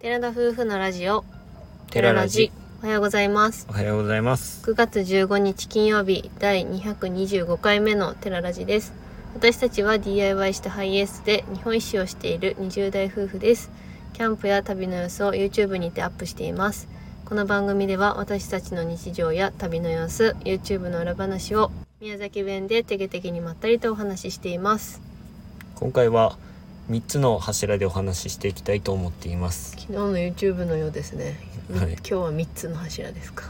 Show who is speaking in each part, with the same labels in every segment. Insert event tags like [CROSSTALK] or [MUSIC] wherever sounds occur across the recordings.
Speaker 1: 寺田夫婦のラジオ。
Speaker 2: テララジ。
Speaker 1: おはようございます。
Speaker 2: おはようございます。
Speaker 1: 9月15日金曜日第225回目のテララジです。私たちは DIY したハイエースで日本一周をしている20代夫婦です。キャンプや旅の様子を YouTube にてアップしています。この番組では私たちの日常や旅の様子 YouTube の裏話を宮崎弁でてげてげにまったりとお話ししています。
Speaker 2: 今回は3つの柱でお話ししていきたいと思っています。
Speaker 1: 昨日の YouTube のようですね、み
Speaker 2: はい。
Speaker 1: 今日は3つの柱ですか。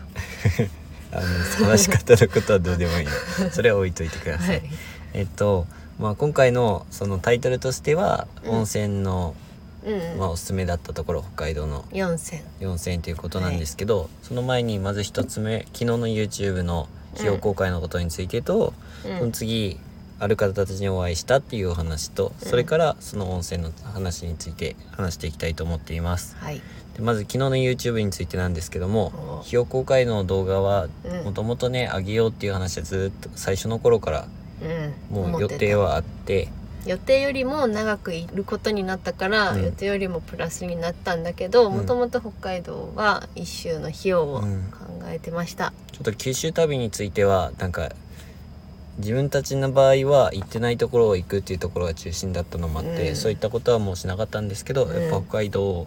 Speaker 1: [LAUGHS]
Speaker 2: あの話し方のことはどうでもいい。それは置いといてください、
Speaker 1: はい。
Speaker 2: えっとまあ今回のそのタイトルとしては、
Speaker 1: うん。
Speaker 2: 温泉の、
Speaker 1: うんうん、
Speaker 2: まあ、おすすめだったところ北海道の
Speaker 1: 4選
Speaker 2: 4000ということなんですけど、その前にまず一つ目昨日の YouTube の費用公開のことについてと、
Speaker 1: うん。
Speaker 2: その次ある方たちにお会いしたっていうお話と、
Speaker 1: うん。
Speaker 2: それからその温泉の話について話していきたいと思っています。
Speaker 1: はい。
Speaker 2: でまず昨日の YouTube についてなんですけども
Speaker 1: お
Speaker 2: 費用公開の動画は
Speaker 1: うん。
Speaker 2: もともとね上げようっていう話はずっと最初の頃から
Speaker 1: うん。
Speaker 2: もう予定はあって
Speaker 1: 予定よりも長くいることになったから、
Speaker 2: うん。
Speaker 1: 予定よりもプラスになったんだけど
Speaker 2: うん。
Speaker 1: もともと北海道は一周の費用を考
Speaker 2: うん
Speaker 1: えてました、
Speaker 2: ちょっと九州旅についてはなんか自分たちの場合は行ってないところを行くっていうところが中心だったのもあって、
Speaker 1: うん。
Speaker 2: そういったことはもうしなかったんですけど、
Speaker 1: うん。
Speaker 2: やっぱ北海道を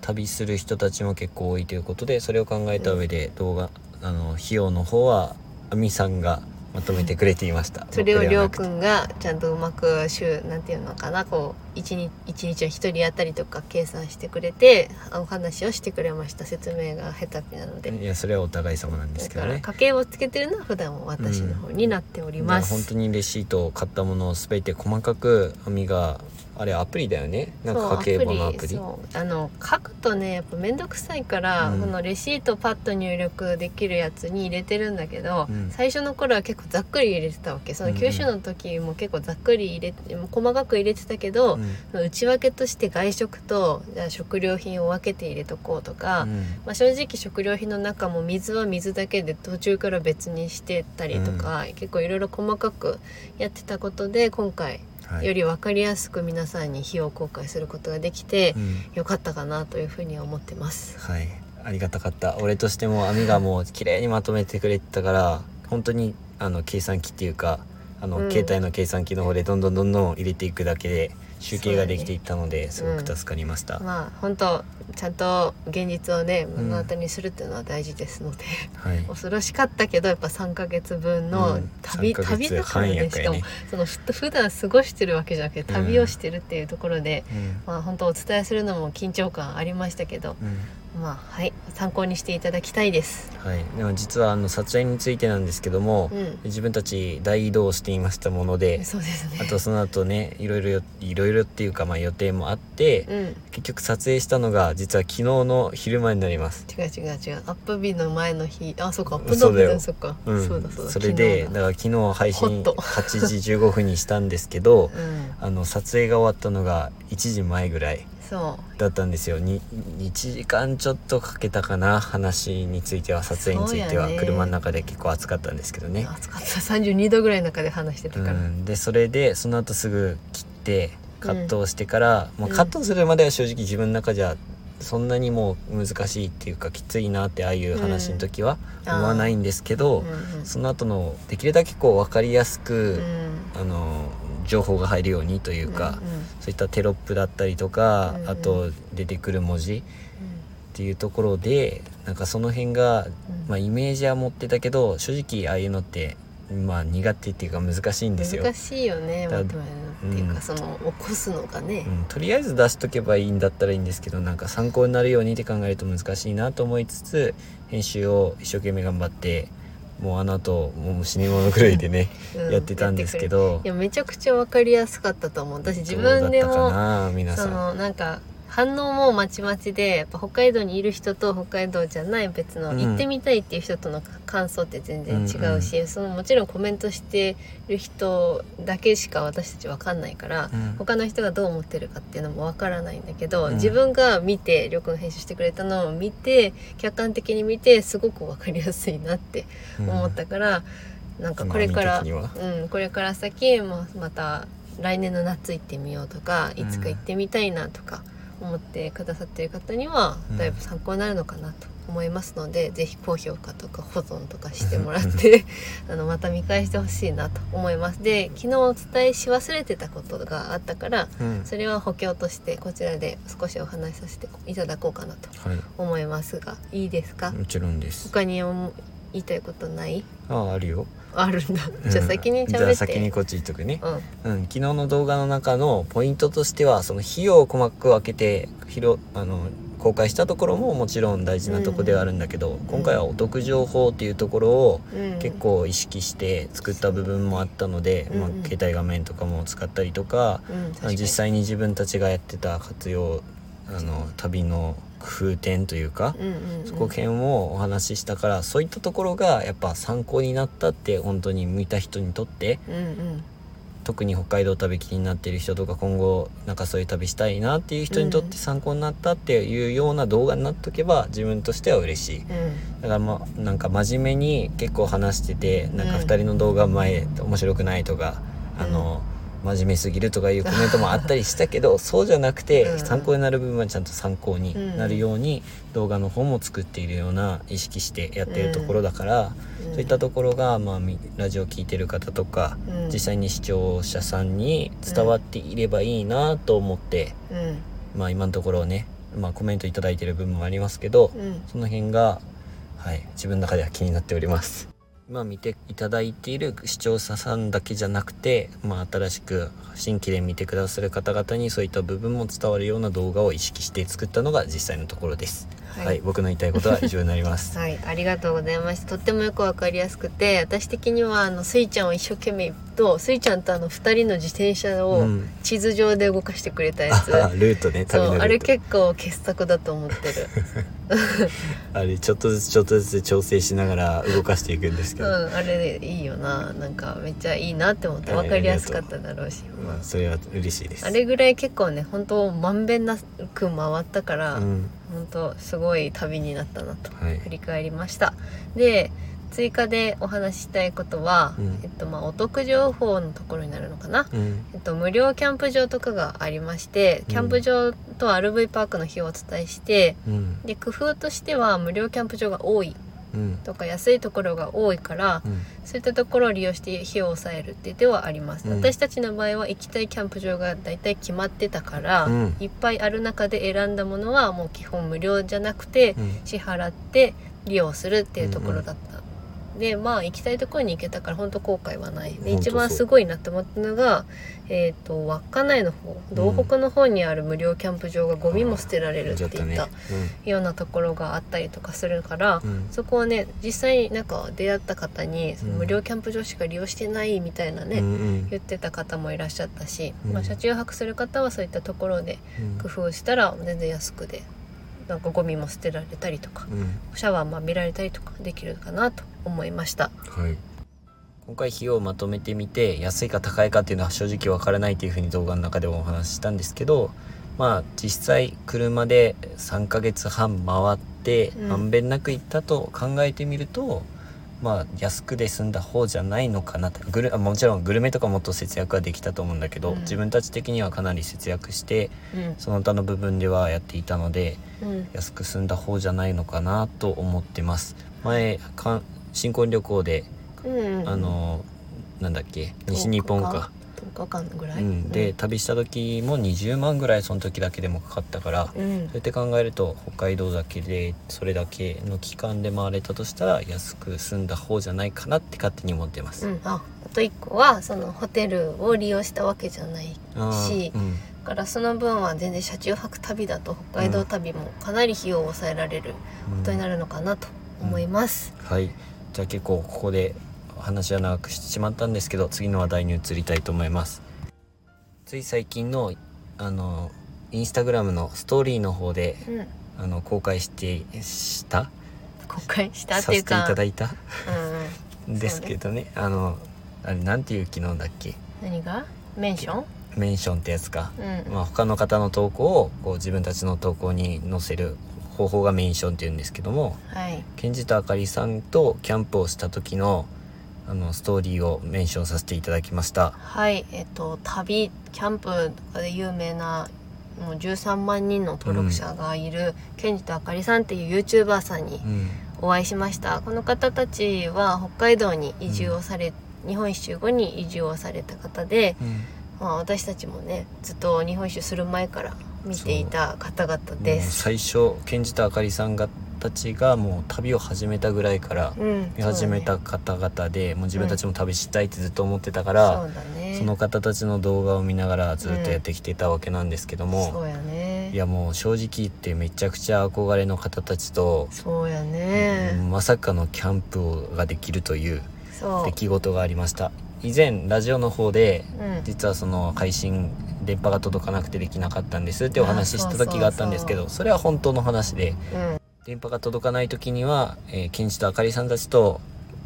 Speaker 2: 旅する人たちも結構多いということでそれを考えた上で動画、あの費用の方は亜美さんがまとめてくれていました。
Speaker 1: それをりょうくんがちゃんとうまく週なんていうのかなこう一日一日は一人当たりとか計算してくれてお話をしてくれました説明が下手なので、
Speaker 2: いやそれはお互い様なんですけどね。
Speaker 1: 家計をつけてるのは普段は私の方になっており
Speaker 2: まあ
Speaker 1: ます、
Speaker 2: 本当にレシートを買ったものを全て細かく亜美があれアプリだよね。なんか家計簿のアプリ。
Speaker 1: そう。あの書くとねやっぱ面倒くさいから、
Speaker 2: うん。
Speaker 1: このレシートパッと入力できるやつに入れてるんだけど、
Speaker 2: うん。
Speaker 1: 最初の頃は結構ざっくり入れてたわけ。その九州の時も結構ざっくり入れて細かく入れてたけど、
Speaker 2: うん。
Speaker 1: 内訳として外食とじゃあ食料品を分けて入れとこうとか、
Speaker 2: うん。
Speaker 1: まあ、正直食料品の中も水は水だけで途中から別にしてたりとか、結構いろいろ細かくやってたことで今回
Speaker 2: はい
Speaker 1: より分かりやすく皆さんに費用公開することができて
Speaker 2: う、ん。
Speaker 1: よかったかなというふうには思ってます。
Speaker 2: はい。ありがたかった。俺としても網がもう綺麗にまとめてくれてたから本当にあの計算機っていうかあの、
Speaker 1: うん。
Speaker 2: 携帯の計算機の方でどんどんどんどん入れていくだけで集計ができていったので、すごく助かりました、
Speaker 1: まあ本当ちゃんと現実をね
Speaker 2: うん
Speaker 1: 目の当たりにするっていうのは大事ですので、
Speaker 2: はい。
Speaker 1: 恐ろしかったけどやっぱ3ヶ月分の
Speaker 2: うん。
Speaker 1: 旅、
Speaker 2: 3ヶ月
Speaker 1: 旅だからねしかもそのふ普段過ごしてるわけじゃなくて旅をしてるっていうところで、
Speaker 2: うん。
Speaker 1: まあ本当お伝えするのも緊張感ありましたけど
Speaker 2: うん
Speaker 1: まあはい参考にしていただきたいです。
Speaker 2: はい、でも実はあの撮影についてなんですけども、
Speaker 1: うん。
Speaker 2: 自分たち大移動していましたもので
Speaker 1: そうですね。
Speaker 2: あとその後ねいろいろよいろいろっていうかまあ予定もあって、
Speaker 1: うん。
Speaker 2: 結局撮影したのが実は昨日の昼間になります。
Speaker 1: 違う違う違う。アップ日の前の日。あそうかアップの日だ。そっか、
Speaker 2: うん、
Speaker 1: そうだそうだ。
Speaker 2: それで
Speaker 1: だ
Speaker 2: だから昨日配信
Speaker 1: ホット。
Speaker 2: 8時15分にしたんですけど
Speaker 1: うん。
Speaker 2: あの撮影が終わったのが1時前ぐらい
Speaker 1: そう。
Speaker 2: だったんですよ。に1時間ちょっとかけたかな。話については撮影については。
Speaker 1: ね。
Speaker 2: 車の中で結構暑かったんですけどね。
Speaker 1: 暑かった。32度ぐらいの中で話してたから、
Speaker 2: うん、でそれでその後すぐ切ってカットをしてから、
Speaker 1: うん
Speaker 2: まあ、カットするまでは正直自分の中じゃそんなにもう難しいっていうかきついなってああいう話の時は
Speaker 1: うん。
Speaker 2: 思わないんですけど、
Speaker 1: うんうん
Speaker 2: その後のできるだけこう分かりやすく、
Speaker 1: うん。
Speaker 2: あの情報が入るようにというか、
Speaker 1: うんうん。
Speaker 2: そういったテロップだったりとか、
Speaker 1: うんうん。
Speaker 2: あと出てくる文字っていうところでなんかその辺が、
Speaker 1: うん。
Speaker 2: まあ、イメージは持ってたけど正直ああいうのって、まあ、苦手っていうか難しいんですよ。
Speaker 1: 難しいよね
Speaker 2: だ
Speaker 1: まとめっていうか、
Speaker 2: うん
Speaker 1: その起こすのがね。
Speaker 2: う、ん、とりあえず出しとけばいいんだったらいいんですけどなんか参考になるようにって考えると難しいなと思いつつ編集を一生懸命頑張ってもうあの後もう死に物狂いでね、
Speaker 1: うん
Speaker 2: やってたんですけど。
Speaker 1: いやめちゃくちゃ分かりやすかったと思う。私自分でも
Speaker 2: かな皆さん。
Speaker 1: そのなんか反応もまちまちでやっぱ北海道にいる人と北海道じゃない別の、
Speaker 2: うん。
Speaker 1: 行ってみたいっていう人との感想って全然違うし、そのもちろんコメントしてる人だけしか私たち分かんないから、
Speaker 2: うん。
Speaker 1: 他の人がどう思ってるかっていうのも分からないんだけど、
Speaker 2: うん。
Speaker 1: 自分が見てりょうくん編集してくれたのを見て客観的に見てすごく分かりやすいなって思ったから、なんかこれから、うん、これから先もまた来年の夏行ってみようとかいつか行ってみたいなとか思ってくださっている方には
Speaker 2: うん。
Speaker 1: だいぶ参考になるのかなと思いますので、ぜひ高評価とか保存とかしてもらって [LAUGHS] あのまた見返してほしいなと思います。で昨日お伝えし忘れてたことがあったから
Speaker 2: うん。
Speaker 1: それは補強としてこちらで少しお話しさせていただこうかなと
Speaker 2: はい。
Speaker 1: 思いますがいいですか、
Speaker 2: もちろんです。
Speaker 1: 他に言いたいことない？
Speaker 2: あああるよ。
Speaker 1: あるんだ。
Speaker 2: うん。
Speaker 1: じゃあ先に
Speaker 2: じゃあ先にこっち言っとくね。
Speaker 1: うん。
Speaker 2: うん、昨日の動画の中のポイントとしてはその費用を細かく分けて広あの公開したところももちろん大事なとこではあるんだけど、今回はお得情報っていうところを
Speaker 1: うん、
Speaker 2: 結構意識して作った部分もあったので、まあ
Speaker 1: うん。うん
Speaker 2: 携帯画面とかも使ったりとか、
Speaker 1: うん、確かに。
Speaker 2: 実際に自分たちがやってた活用あの旅の工夫点というか、
Speaker 1: うんうんうん、
Speaker 2: そこ辺をお話ししたからそういったところがやっぱ参考になったって本当に向いた人にとって
Speaker 1: うんうん。
Speaker 2: 特に北海道旅気になってる人とか今後なんかそういう旅したいなっていう人にとって参考になったっていうような動画になっとけば自分としては嬉しい。
Speaker 1: うん。
Speaker 2: だからまあなんか真面目に結構話しててなんか
Speaker 1: うん。
Speaker 2: 2人の動画前面白くないとか、あの真面目すぎるとかいうコメントもあったりしたけどそうじゃなくて
Speaker 1: うん。
Speaker 2: 参考になる部分はちゃんと参考になるように動画の方も作っているような意識してやってるところだから、
Speaker 1: うん。
Speaker 2: そういったところが、まあ、みラジオ聞いてる方とか、
Speaker 1: うん。
Speaker 2: 実際に視聴者さんに伝わっていればいいなと思って、
Speaker 1: うん。
Speaker 2: まあ今のところね、まあ、コメント頂いてる部分もありますけど、
Speaker 1: うん。
Speaker 2: その辺が、はい、自分の中では気になっております。今見ていただいている視聴者さんだけじゃなくて、まあ、新しく新規で見てくださる方々にそういった部分も伝わるような動画を意識して作ったのが実際のところです。
Speaker 1: はい
Speaker 2: はい、僕の言いたいことは以上になります。[LAUGHS]
Speaker 1: はい、ありがとうございました。とってもよくわかりやすくて、私的にはあのスイちゃんを一生懸命とスイちゃんとあの二人の自転車を
Speaker 2: うん
Speaker 1: 地図上で動かしてくれたやつ。
Speaker 2: あルートね、旅
Speaker 1: そうあれ。結構傑作だと思ってる。[LAUGHS]
Speaker 2: あれちょっとずつちょっとずつ調整しながら動かしていくんですけ
Speaker 1: うん、
Speaker 2: ど、
Speaker 1: あれいいよな。なんかめっちゃいいなって思ってわかりやすかっただろうし。
Speaker 2: まあ、それは嬉しいです。
Speaker 1: あれぐらい結構ね、本当まんべんなく回ったから、
Speaker 2: うん、
Speaker 1: 本当すごい旅になったなと
Speaker 2: はい
Speaker 1: 振り返りましたで追加でお話ししたいことは、
Speaker 2: うん。
Speaker 1: えっとまあ、お得情報のところになるのかな、
Speaker 2: うん、
Speaker 1: えっと、無料キャンプ場とかがありましてキャンプ場と RV パークの日をお伝えして、
Speaker 2: うん、
Speaker 1: で工夫としては無料キャンプ場が多い
Speaker 2: うん、
Speaker 1: とか安いところが多いから、
Speaker 2: うん、
Speaker 1: そういったところを利用して費用を抑えるって手はあります、
Speaker 2: うん。
Speaker 1: 私たちの場合は行きたいキャンプ場が大体決まってたから、
Speaker 2: うん。
Speaker 1: いっぱいある中で選んだものはもう基本無料じゃなくて、
Speaker 2: うん。
Speaker 1: 支払って利用するっていうところだった、でまあ行きたいところに行けたから本当後悔はないで一番すごいなって思ったのがえっ、と稚内の方。道北の方にある無料キャンプ場がゴミも捨てられるっていった
Speaker 2: ね。
Speaker 1: ようなところがあったりとかするから、
Speaker 2: うん、うん、
Speaker 1: そこをね実際になんか出会った方に、無料キャンプ場しか利用してないみたいなね、
Speaker 2: うん、うん。
Speaker 1: 言ってた方もいらっしゃったし、
Speaker 2: うん。
Speaker 1: まあ、車中泊する方はそういったところで
Speaker 2: うん。
Speaker 1: 工夫したら全然安くでなんかゴミも捨てられたりとか
Speaker 2: うん、
Speaker 1: シャワーも浴びられたりとかできるかなと思いました。
Speaker 2: はい。今回費用をまとめてみて安いか高いかっていうのは正直わからないというふうに動画の中でもお話ししたんですけどまあ実際車で3ヶ月半回って
Speaker 1: うん
Speaker 2: まんべんなく行ったと考えてみると、まあ安くで済んだ方じゃないのかなと。グルあもちろんグルメとかもっと節約はできたと思うんだけど、
Speaker 1: うん。
Speaker 2: 自分たち的にはかなり節約して
Speaker 1: うん。
Speaker 2: その他の部分ではやっていたので
Speaker 1: うん。
Speaker 2: 安く済んだ方じゃないのかなと思ってます。前か新婚旅行で
Speaker 1: うん、
Speaker 2: あのなんだっけ？西日本か、
Speaker 1: 10日間ぐらい、
Speaker 2: うん、で、旅した時も20万ぐらいその時だけでもかかったから、
Speaker 1: うん、うん
Speaker 2: そうやって考えると北海道だけでそれだけの期間で回れたとしたら安く済んだ方じゃないかなって勝手に思ってます。
Speaker 1: うん、ああと一個はそのホテルを利用したわけじゃないし
Speaker 2: うん。
Speaker 1: だからその分は全然車中泊旅だと北海道旅もかなり費用を抑えられることになるのかなと思います。
Speaker 2: はい。じゃあ結構ここで話は長くしてしまったんですけど次の話題に移りたいと思います。つい最近のあのインスタグラムのストーリーの方で
Speaker 1: うん、
Speaker 2: あの公開してした？
Speaker 1: 公開したっ
Speaker 2: させてい
Speaker 1: ていうか
Speaker 2: ただいた？
Speaker 1: うんうん、
Speaker 2: ですけどね。あのあれなんていう機能だっけ？
Speaker 1: 何が？メンション、
Speaker 2: メンションってやつか、
Speaker 1: うん。
Speaker 2: まあ、他の方の投稿をこう自分たちの投稿に載せる方法がメンションっていうんですけども
Speaker 1: はい。
Speaker 2: ケンジとあかりさんとキャンプをした時のあのストーリーをメンションさせていただきました。
Speaker 1: はいえっと旅キャンプとかで有名なもう13万人の登録者がいる、ケンジとあかりさんっていう YouTuber さんに
Speaker 2: うん。
Speaker 1: お会いしました。この方たちは北海道に移住をされ、日本一周後に移住をされた方で、
Speaker 2: うん。
Speaker 1: まあ、私たちもねずっと日本一周する前から見ていた方々です。
Speaker 2: 最初ケンジとあかりさんがたちがもう旅を始めたぐらいから
Speaker 1: うん、
Speaker 2: 見始めた方々で、もう自分たちも旅したいってずっと思ってたか
Speaker 1: だ
Speaker 2: ら、
Speaker 1: ね。そ
Speaker 2: の方たちの動画を見ながらずっとやってきてたわけなんですけども、いやもう正直言ってめちゃくちゃ憧れの方たちと、
Speaker 1: そうやね、
Speaker 2: まさかのキャンプをができるという出来事がありました。以前ラジオの方で
Speaker 1: うん。
Speaker 2: 実はその配信電波が届かなくてできなかったんですってお話しした時があったんですけど
Speaker 1: あ
Speaker 2: それは本当の話で
Speaker 1: うん
Speaker 2: 電波が届かない時には、えー、ケンジとあかりさんたちと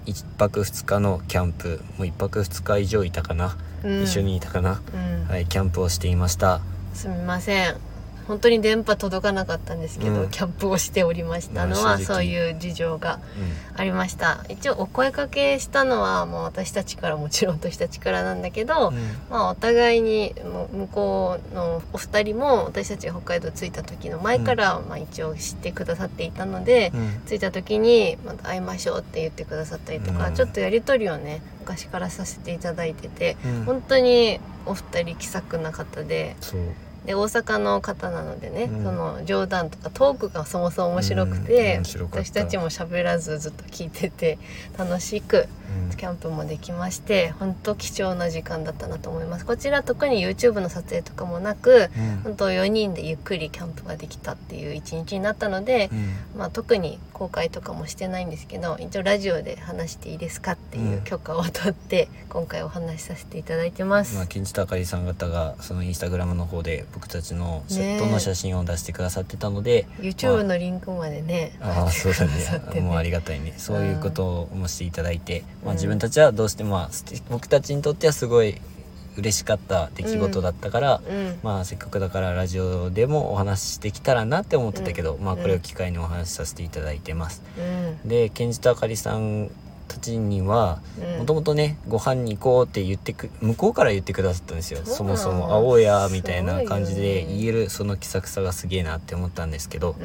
Speaker 2: 1泊2日のキャンプもう1泊2日以上いたかな、
Speaker 1: うん。
Speaker 2: 一緒にいたかな、
Speaker 1: うん。
Speaker 2: はいキャンプをしていました。
Speaker 1: すみません本当に電波届かなかったんですけど、
Speaker 2: うん。
Speaker 1: キャンプをしておりましたのはそういう事情が
Speaker 2: う
Speaker 1: ありました。一応お声かけしたのはもう私たちからもちろん私たちからなんだけど、
Speaker 2: ん、うん。
Speaker 1: まあお互いに向こうのお二人も私たちが北海道着いた時の前から、まあ一応知ってくださっていたので、
Speaker 2: うん。
Speaker 1: 着いた時にまた会いましょうって言ってくださったりとか、
Speaker 2: うん。
Speaker 1: ちょっとやり取りをね昔からさせていただいてて、
Speaker 2: うん。
Speaker 1: 本当にお二人気さくな方で
Speaker 2: そう
Speaker 1: で大阪の方なのでね、
Speaker 2: うん。
Speaker 1: その冗談とかトークがそもそも面白くて、
Speaker 2: うん
Speaker 1: 私たちも喋らずずっと聞いてて楽しく
Speaker 2: うん。
Speaker 1: キャンプもできまして本当貴重な時間だったなと思います。こちら特に YouTube の撮影とかもなく
Speaker 2: うん。
Speaker 1: 本当4人でゆっくりキャンプができたっていう一日になったので、
Speaker 2: うん。
Speaker 1: まあ、特に公開とかもしてないんですけど一応ラジオで話していいですかっていう許可を取って、今回お話しさせていただいてます。
Speaker 2: まあ、ケンジとあかりさん方がそのインスタグラムの方で僕たちのセットの写真を出してくださってたので、
Speaker 1: YouTube のリンクまでね、
Speaker 2: ああそうだ
Speaker 1: 貼ってくさって
Speaker 2: ねもうありがたいね。そういうことをもしていただいて、まあ、
Speaker 1: うん
Speaker 2: 自分たちはどうしても、まあ、僕たちにとってはすごい嬉しかった出来事だったから、
Speaker 1: うん。
Speaker 2: まあせっかくだからラジオでもお話ししてきたらなって思ってたけど、まあこれを機会にお話しさせていただいてます。
Speaker 1: うん。
Speaker 2: でケンジとあかりさんたちには
Speaker 1: うん。
Speaker 2: もともとねご飯に行こうって言ってく向こうから言ってくださったんですよ。
Speaker 1: そ
Speaker 2: もそも「会おうや」みたいな感じで言えるその気さくさがすげえなって思ったんですけど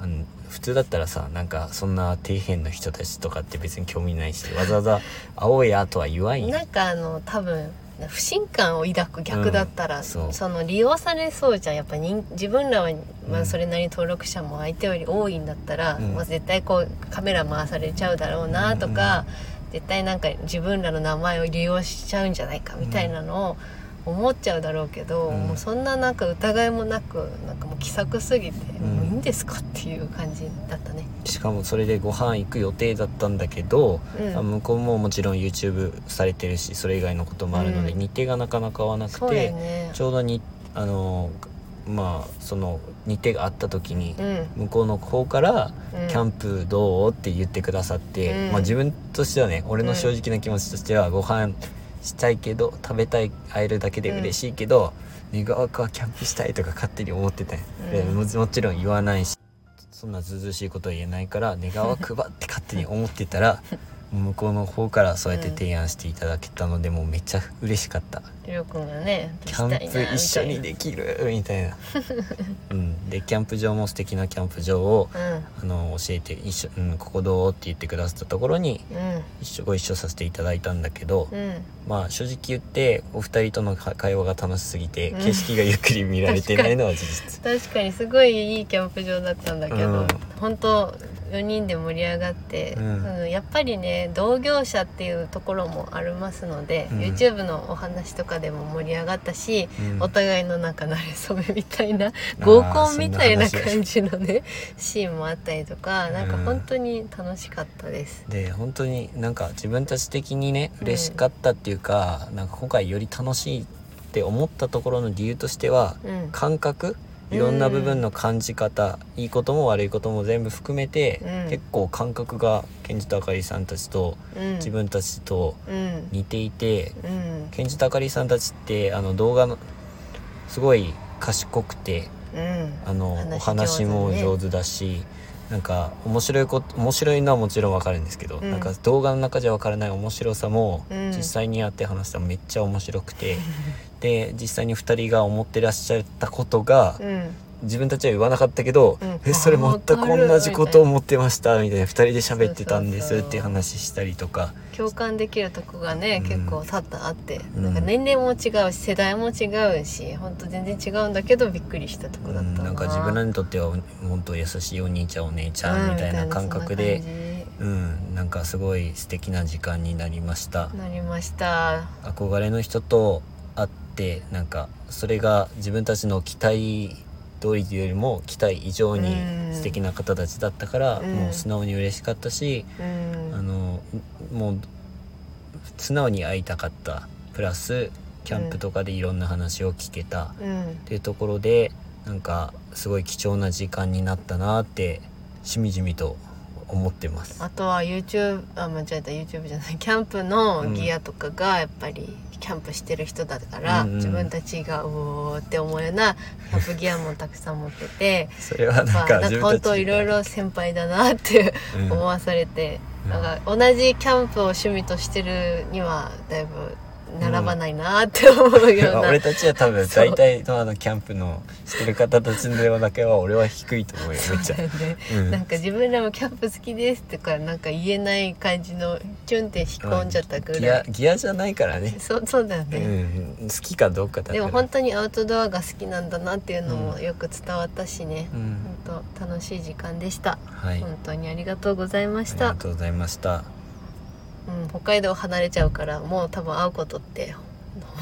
Speaker 1: うん。
Speaker 2: 普通だったらさなんかそんな底辺の人たちとかって別に興味ないしわざわざ「会おうや」とは言わんよ。
Speaker 1: なんかあの多分不信感を抱く逆だったら、
Speaker 2: うんそう。
Speaker 1: その利用されそうじゃん。やっぱ人自分らは、まあ、
Speaker 2: うん。
Speaker 1: それなりに登録者も相手より多いんだったら、
Speaker 2: うん。
Speaker 1: まあ、絶対こうカメラ回されちゃうだろうなとか、絶対なんか自分らの名前を利用しちゃうんじゃないかみたいなのを思っちゃうだろうけど、
Speaker 2: うん。
Speaker 1: もうそんななんか疑いもなくなんかもう気さくすぎて、
Speaker 2: ん。
Speaker 1: もういいんですかっていう感じだったね。
Speaker 2: しかもそれでご飯行く予定だったんだけど、
Speaker 1: うん。
Speaker 2: あ向こうももちろん YouTube されてるしそれ以外のこともあるので、
Speaker 1: うん。
Speaker 2: 日程がなかなか合わなくて、
Speaker 1: よね。
Speaker 2: ちょうどにあのまあその日程があった時に
Speaker 1: うん。
Speaker 2: 向こうの方から
Speaker 1: うん「
Speaker 2: キャンプどう?」って言ってくださって、
Speaker 1: うん。
Speaker 2: まあ、自分としてはね俺の正直な気持ちとしてはご飯したいけど食べたい会えるだけで嬉しいけど、願わくはキャンプしたいとか勝手に思ってた
Speaker 1: うん。
Speaker 2: ももちろん言わないしそんなずうずうしいことは言えないから願わくばって勝手に思ってたら [LAUGHS] 向こうの方からそうやって提案していただけたので、もうめっちゃ嬉しかった。
Speaker 1: りょうくんがね
Speaker 2: キャンプ一緒に
Speaker 1: で
Speaker 2: できる？[LAUGHS] みたいな、[LAUGHS] うん、でキャンプ場も素敵なキャンプ場を
Speaker 1: うん。
Speaker 2: あの教えて一緒、うん、ここどう？って言ってくださったところに
Speaker 1: うん。
Speaker 2: 一緒ご一緒させていただいたんだけど、
Speaker 1: うん。
Speaker 2: まあ正直言ってお二人との会話が楽しすぎて、
Speaker 1: うん。
Speaker 2: 景色がゆっくり見られてないのは事実。
Speaker 1: 確かにすごいいいキャンプ場だったんだけど、
Speaker 2: うん。
Speaker 1: 本当4人で盛り上がって、
Speaker 2: うん。
Speaker 1: うんやっぱりね同業者っていうところもありますので、
Speaker 2: うん。
Speaker 1: YouTube のお話とかでも盛り上がったし、
Speaker 2: うん。
Speaker 1: お互いのなんか馴れ初めみたいな合コンみたいな感じのねシーンもあったりとかなんか
Speaker 2: うん
Speaker 1: 本当に楽しかったです。
Speaker 2: で本当になんか自分たち的にね嬉しかったっていうか、なんか今回より楽しいって思ったところの理由としては
Speaker 1: うん。
Speaker 2: 感覚いろんな部分の感じ方、いいことも悪いことも全部含めて、
Speaker 1: うん。
Speaker 2: 結構感覚がケンジとあかりさんたちと
Speaker 1: うん。
Speaker 2: 自分たちと
Speaker 1: うん。
Speaker 2: 似ていて、
Speaker 1: うん。
Speaker 2: ケンジとあかりさんたちってあの動画のすごい賢くて
Speaker 1: うん。
Speaker 2: あの
Speaker 1: 話
Speaker 2: お話も
Speaker 1: 上手ね
Speaker 2: 上手だしなんか面白いこと面白いのはもちろんわかるんですけど、
Speaker 1: うん。
Speaker 2: なんか動画の中じゃわからない面白さも、
Speaker 1: うん。
Speaker 2: 実際にやって話したらめっちゃ面白くて [LAUGHS] で実際に2人が思ってらっしゃったことが、
Speaker 1: うん。
Speaker 2: 自分たちは言わなかったけど、
Speaker 1: うん。
Speaker 2: えそれ全く同じことを思ってましたみたいな2人で喋ってたんですっていう話したりとか
Speaker 1: 共感できるとこがね、
Speaker 2: うん。
Speaker 1: 結構多々あって、
Speaker 2: うん。
Speaker 1: なんか年齢も違うし世代も違うし本当全然違うんだけどびっくりしたとこだったな、
Speaker 2: うん。なんか自分らにとっては本当優しいお兄ちゃんお姉ちゃんみたいな感覚で、うん、なんかすごい素敵な時間になりました。
Speaker 1: うんなりました。
Speaker 2: 憧れの人と会ってなんかそれが自分たちの期待通りというよりも期待以上に
Speaker 1: うん。
Speaker 2: 素敵な方たちだったから、
Speaker 1: うん。
Speaker 2: もう素直に嬉しかったし、
Speaker 1: うん。
Speaker 2: あのもう素直に会いたかった。プラスキャンプとかでいろんな話を聞けた。
Speaker 1: うん。
Speaker 2: っていうところでなんかすごい貴重な時間になったなってしみじみと思ってます。
Speaker 1: あとは YouTube あ間違えた。YouTube じゃない。キャンプのギアとかがやっぱりキャンプしてる人だから、
Speaker 2: うんうん。
Speaker 1: 自分たちがうおーって思うようなキャンプギアもたくさん持ってて [LAUGHS]
Speaker 2: それはなん
Speaker 1: まあ、
Speaker 2: か
Speaker 1: 本当いろいろ先輩だなって
Speaker 2: うん。
Speaker 1: 思わされて、
Speaker 2: うん。
Speaker 1: なんか同じキャンプを趣味としてるにはだいぶ並ばないなって思うような、[LAUGHS]
Speaker 2: 俺たちは多分大体のあのキャンプのしてる方たちの量だけは俺は低いと思うよめっちゃ。
Speaker 1: ね
Speaker 2: うん。
Speaker 1: なんか自分らもキャンプ好きですとかなんか言えない感じのチュンって引っ込んじゃったぐらい、
Speaker 2: ギアじゃないからね、
Speaker 1: そうそうだよ
Speaker 2: う
Speaker 1: ね、
Speaker 2: ん、好きかどうか
Speaker 1: でも本当にアウトドアが好きなんだなっていうのもよく伝わったしね、
Speaker 2: うん。
Speaker 1: 本当楽しい時間でした。
Speaker 2: はい、
Speaker 1: 本当にありがとうございま
Speaker 2: あり
Speaker 1: した
Speaker 2: がとうございました
Speaker 1: うん、北海道離れちゃうからもう多分会うことって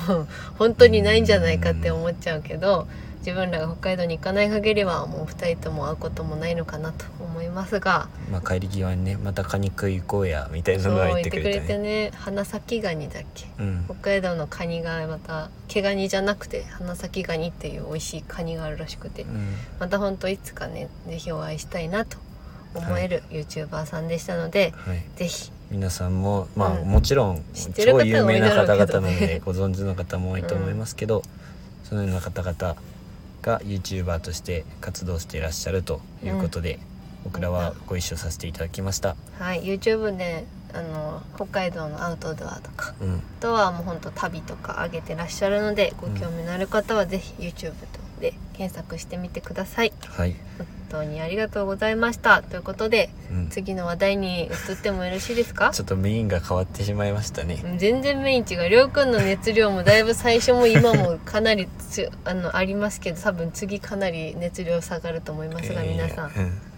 Speaker 1: [LAUGHS] 本当にないんじゃないかって思っちゃうけど自分らが北海道に行かない限りはもう2人とも会うこともないのかなと思いますが。
Speaker 2: まあ帰り際にねまたカニ食い行こうやみたいなのが言
Speaker 1: 言ってくれ
Speaker 2: ってくれ
Speaker 1: てね花咲ガニだっけ？
Speaker 2: うん。
Speaker 1: 北海道のカニがまた毛ガニじゃなくて花咲ガニっていう美味しいカニがあるらしくて。
Speaker 2: うん。
Speaker 1: また本当いつかねぜひお会いしたいなと思える YouTuber さんでしたので、
Speaker 2: はい。
Speaker 1: ぜひ
Speaker 2: 皆さんもまあ、
Speaker 1: うん。
Speaker 2: もちろん
Speaker 1: 知ってる方
Speaker 2: 超有名な方々なの
Speaker 1: 多いだろうけどね
Speaker 2: で [LAUGHS] ご存知の方も多いと思いますけど、そのような方々が YouTuber として活動していらっしゃるということで、僕らはご一緒させていただきました。
Speaker 1: はい。YouTube であの北海道のアウトドアとか
Speaker 2: うん、
Speaker 1: あとはもうほんと旅とか上げてらっしゃるのでご興味のある方はぜひ YouTube で検索してみてください。
Speaker 2: はい、
Speaker 1: 本当にありがとうございました。ということで
Speaker 2: うん、
Speaker 1: 次の話題に移ってもよろしいですか？
Speaker 2: ちょっとメインが変わってしまいましたね。
Speaker 1: うん全然メイン違うりょうくんの熱量もだいぶ最初も今もかなりつ [LAUGHS] あのありますけど多分次かなり熱量下がると思いますが、
Speaker 2: えー
Speaker 1: 皆さん。
Speaker 2: う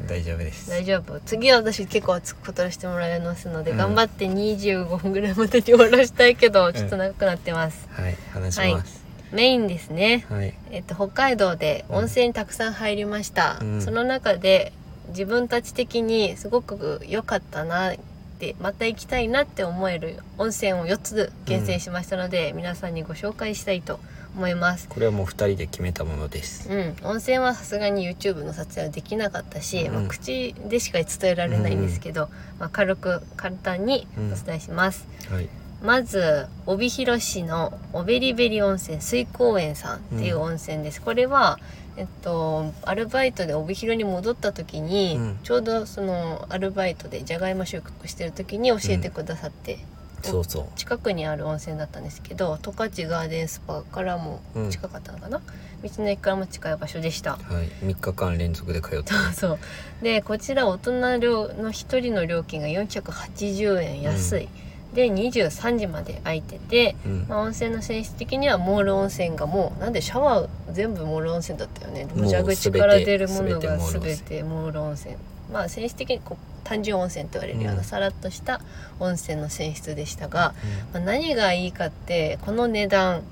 Speaker 2: ん、大丈夫です。
Speaker 1: 大丈夫。次は私結構熱く語らせてもらいますので、
Speaker 2: うん。
Speaker 1: 頑張って25分ぐらいまでに終わらしたいけどちょっと長くなってます、
Speaker 2: はい、話します。
Speaker 1: メインですね、
Speaker 2: はい、
Speaker 1: えっと、北海道で温泉たくさん入りました、
Speaker 2: うん。
Speaker 1: その中で自分たち的にすごく良かったなってまた行きたいなって思える温泉を4つ厳選しましたので、皆さんにご紹介したいと思います。
Speaker 2: これはもう二人で決めたものです。
Speaker 1: うん、温泉はさすがに YouTube の撮影はできなかったし、
Speaker 2: うん。
Speaker 1: まあ、口でしか伝えられないんですけど、まあ、軽く簡単にお伝えします、
Speaker 2: はい、
Speaker 1: まず帯広市のオベリベリ温泉水光園さんっていう温泉です、これはえっとアルバイトで帯広に戻った時に、
Speaker 2: うん。
Speaker 1: ちょうどそのアルバイトでじゃがいも収穫してる時に教えてくださって、
Speaker 2: そうそ
Speaker 1: 近くにある温泉だったんですけど十勝ガーデンスパからも近かったのかな、道の駅からも近い場所でした。
Speaker 2: う。はい、三日間連続で通って。
Speaker 1: そうでこちら大人料の1人の料金が480円安い、で23時まで空いてて、
Speaker 2: うん、
Speaker 1: まあ、温泉の性質的にはモール温泉がもうなんでシャワー全部モール温泉だったよね。蛇口から出るものが全てモール温泉。まあ性質的にこう単純温泉と言われるよう
Speaker 2: う
Speaker 1: なん。さらっとした温泉の泉質でしたが、まあ、何がいいかってこの値段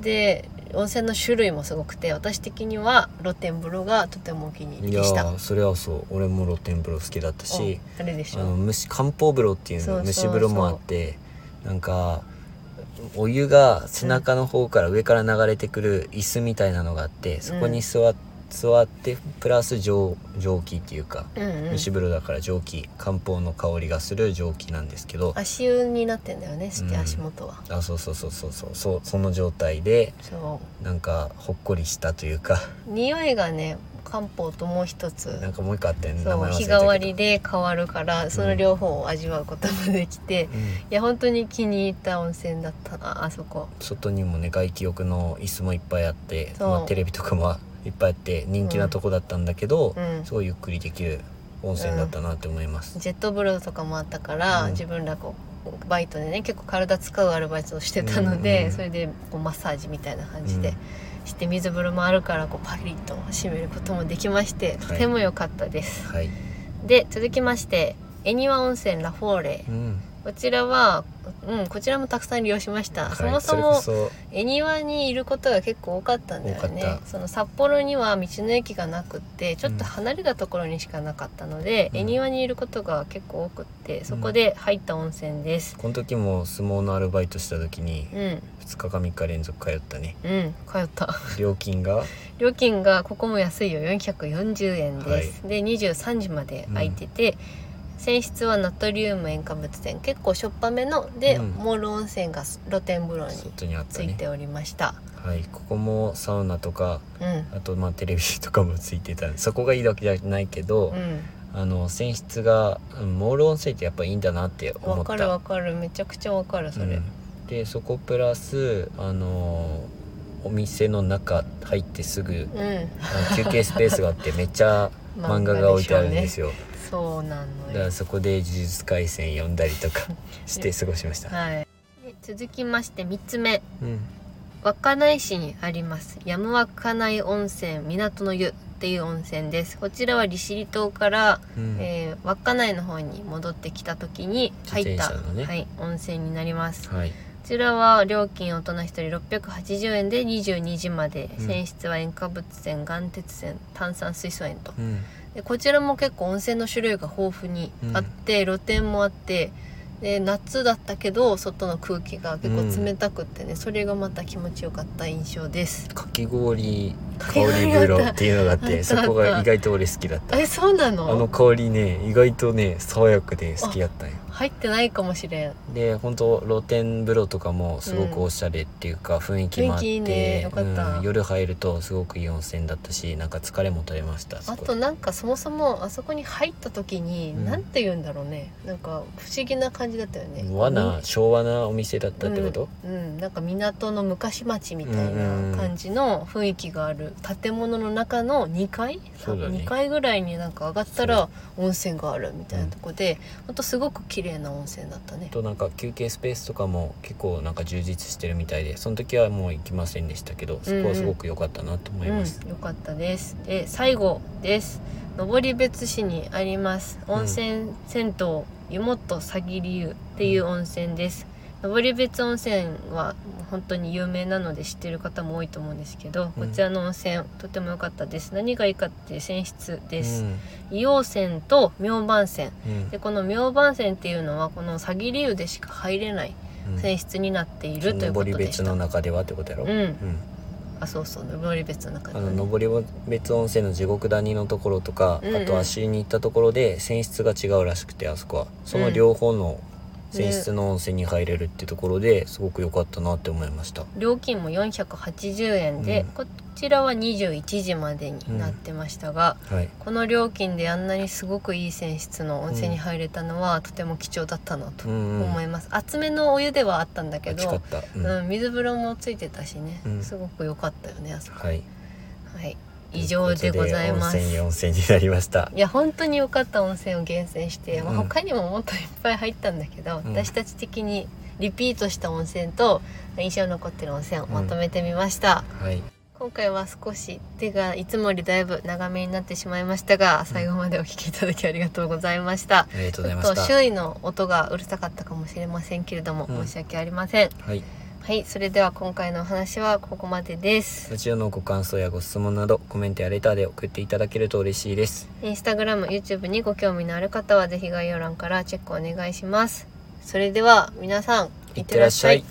Speaker 1: で温泉の種類もすごくて私的には露天風呂がとてもお気に入
Speaker 2: いや
Speaker 1: りでした。
Speaker 2: ーそれはそう。俺も露天風呂好きだったし
Speaker 1: あれでし
Speaker 2: あの
Speaker 1: ょ
Speaker 2: 蒸漢方風呂っていうの蒸し風呂もあってなんかお湯が背中の方から上から流れてくる椅子みたいなのがあってそこに座っ座ってプラス蒸蒸気っていうか
Speaker 1: うんうん。
Speaker 2: 蒸し風呂だから蒸気漢方の香りがする蒸気なんですけど
Speaker 1: 足湯になってんだよねして
Speaker 2: うん。
Speaker 1: 足元は、
Speaker 2: あそうそうそうそう。そうそうその状態で
Speaker 1: そ
Speaker 2: なんかほっこりしたというか。
Speaker 1: う匂いがね漢方ともう一つ。
Speaker 2: なんかもう一個あったよね
Speaker 1: 日替わりで変わるからその両方を味わうこともできて、
Speaker 2: うん。
Speaker 1: いや本当に気に入った温泉だったなあそこ
Speaker 2: 外にもね外気浴の椅子もいっぱいあって、
Speaker 1: そう
Speaker 2: まあ、テレビとかもいっぱいあって人気なとこだったんだけど、
Speaker 1: うん。
Speaker 2: すごいゆっくりできる温泉だったなって思います、
Speaker 1: ジェット風呂とかもあったから、
Speaker 2: うん。
Speaker 1: 自分らこうバイトでね結構体使うアルバイトをしてたので、
Speaker 2: うん。うん
Speaker 1: それでこうマッサージみたいな感じで
Speaker 2: うん。
Speaker 1: して水風呂もあるからこうパリッと締めることもできましてとても良かったです、
Speaker 2: はい、
Speaker 1: で続きまして恵庭温泉ラフォーレ。
Speaker 2: うん
Speaker 1: こちらは、うん、こちらもたくさん利用しました、
Speaker 2: はい
Speaker 1: そもそも恵庭にいることが結構多かったんだよね。その札幌には道の駅がなくってちょっと離れたところにしかなかったので、
Speaker 2: うん。
Speaker 1: 恵庭にいることが結構多くってそこで入った温泉です。
Speaker 2: そこの時も相撲のアルバイトした時に
Speaker 1: うん。
Speaker 2: 2日か3日連続通ったね。
Speaker 1: うん通った。
Speaker 2: 料金が？[LAUGHS]
Speaker 1: 料金がここも安いよ。440円です、で23時まで空いてて、泉質はナトリウム塩化物泉結構しょっぱめの。で、
Speaker 2: うん。
Speaker 1: モール温泉が露天風呂についておりました、
Speaker 2: はい。ここもサウナとか
Speaker 1: うん。
Speaker 2: あとまあテレビとかもついてた。そこがいいわけじゃないけど、
Speaker 1: うん。
Speaker 2: あの泉質がうんモール温泉ってやっぱいいんだなって思った。
Speaker 1: わかるわかる。めちゃくちゃわかるそれ、
Speaker 2: うん。でそこプラスあのお店の中入ってすぐ休憩スペースがあってめっちゃ漫画が置いてあるんですよ
Speaker 1: そうなの
Speaker 2: だから
Speaker 1: よ
Speaker 2: そこで「呪術廻戦」読んだりとか [LAUGHS] して過ごしました、
Speaker 1: はい。で続きまして3つ目。
Speaker 2: うん。
Speaker 1: 稚内市にあります。山稚内温泉港の湯っていう温泉です。こちらは利尻島から、
Speaker 2: うん。
Speaker 1: えー稚内の方に戻ってきた時に入った、
Speaker 2: 自転車のね。
Speaker 1: はい、温泉になります。
Speaker 2: はい。
Speaker 1: こちらは料金大人1人680円で22時まで、
Speaker 2: うん
Speaker 1: 泉質は塩化物泉岩鉄泉炭酸水素塩と。
Speaker 2: うん。
Speaker 1: でこちらも結構温泉の種類が豊富にあって、露天もあってで夏だったけど外の空気が結構冷たくってね、それがまた気持ちよかった印象です。
Speaker 2: かき氷香り風呂っていうのがあっ
Speaker 1: てた
Speaker 2: そこが意外と俺好きだった。
Speaker 1: えそうなの？
Speaker 2: あの香りね意外とね爽やかで好きやったんよ
Speaker 1: 入ってないかもしれん。
Speaker 2: で本当露天風呂とかもすごくおしゃれっていうか、雰囲気もあって
Speaker 1: 雰囲気いいね。よかった。
Speaker 2: うん夜入るとすごくいい温泉だったしなんか疲れも取れました
Speaker 1: あとなんかそもそもあそこに入った時に、
Speaker 2: うん。
Speaker 1: なんて言うんだろうね。なんか不思議な感じだったよね。
Speaker 2: 和な昭和なお店だったってこと、
Speaker 1: うん、うん。なんか港の昔町みたいな感じの雰囲気がある。建物の中の2階、
Speaker 2: そうだね。
Speaker 1: 2階ぐらいになんか上がったら温泉があるみたいなとこで、ほんとすごく綺麗な温泉だったね。
Speaker 2: あとなんか休憩スペースとかも結構なんか充実してるみたいでその時はもう行きませんでしたけどそこはすごく良かったなと思います、
Speaker 1: うん、よかったです。で最後です。登別市にあります温泉銭湯湯本さぎり湯っていう温泉です、登別温泉は本当に有名なので知ってる方も多いと思うんですけど、
Speaker 2: うん。
Speaker 1: こちらの温泉とても良かったです。何がいいかって泉質です、
Speaker 2: うん。
Speaker 1: 硫黄泉と明晩泉。
Speaker 2: うん。
Speaker 1: でこの明晩泉っていうのはこのさぎり湯でしか入れない
Speaker 2: うん。
Speaker 1: 泉質になっているというこ
Speaker 2: 登
Speaker 1: とでした、
Speaker 2: 別の中ではってことやろ、
Speaker 1: うん。
Speaker 2: うん。
Speaker 1: あそうそう登別の中
Speaker 2: あ
Speaker 1: で。はね
Speaker 2: の登別温泉の地獄谷のところとか、
Speaker 1: うんうん。
Speaker 2: あと足に行ったところで泉質が違うらしくてあそこは。その両方の泉質の温泉に入れるっていうところですごく良かったなって思いました。
Speaker 1: 料金も480円で、
Speaker 2: うん。
Speaker 1: こちらは21時までになってましたが、
Speaker 2: はい。
Speaker 1: この料金であんなにすごくいい泉質の温泉に入れたのはとても貴重だったなと
Speaker 2: うんうん。
Speaker 1: 思います、厚めのお湯ではあったんだけど
Speaker 2: うん
Speaker 1: うん、水風呂もついてたしね、
Speaker 2: うん。
Speaker 1: すごく良かったよねあそこ。
Speaker 2: はい。
Speaker 1: はい以上でございます。
Speaker 2: 温泉になりました。
Speaker 1: いや本当に良かった温泉を厳選して、まあ、
Speaker 2: うん
Speaker 1: 他にももっといっぱい入ったんだけど、
Speaker 2: うん。
Speaker 1: 私たち的にリピートした温泉と印象に残ってる温泉をまとめてみました、
Speaker 2: はい。
Speaker 1: 今回は少し手がいつもよりだいぶ長めになってしまいましたが最後までお聞きいただきありがとうございました、
Speaker 2: ありがとうございま
Speaker 1: ちょっと
Speaker 2: した
Speaker 1: 周囲の音がうるさかったかもしれませんけれども、
Speaker 2: うん。
Speaker 1: 申し訳ありません。
Speaker 2: はい
Speaker 1: はいそれでは今回のお話はここまでです。
Speaker 2: ラジオのご感想やご質問などコメントやレターで送っていただけると嬉しいです。
Speaker 1: インスタグラム YouTube にご興味のある方はぜひ概要欄からチェックお願いします。それでは皆さん
Speaker 2: いってらっしゃい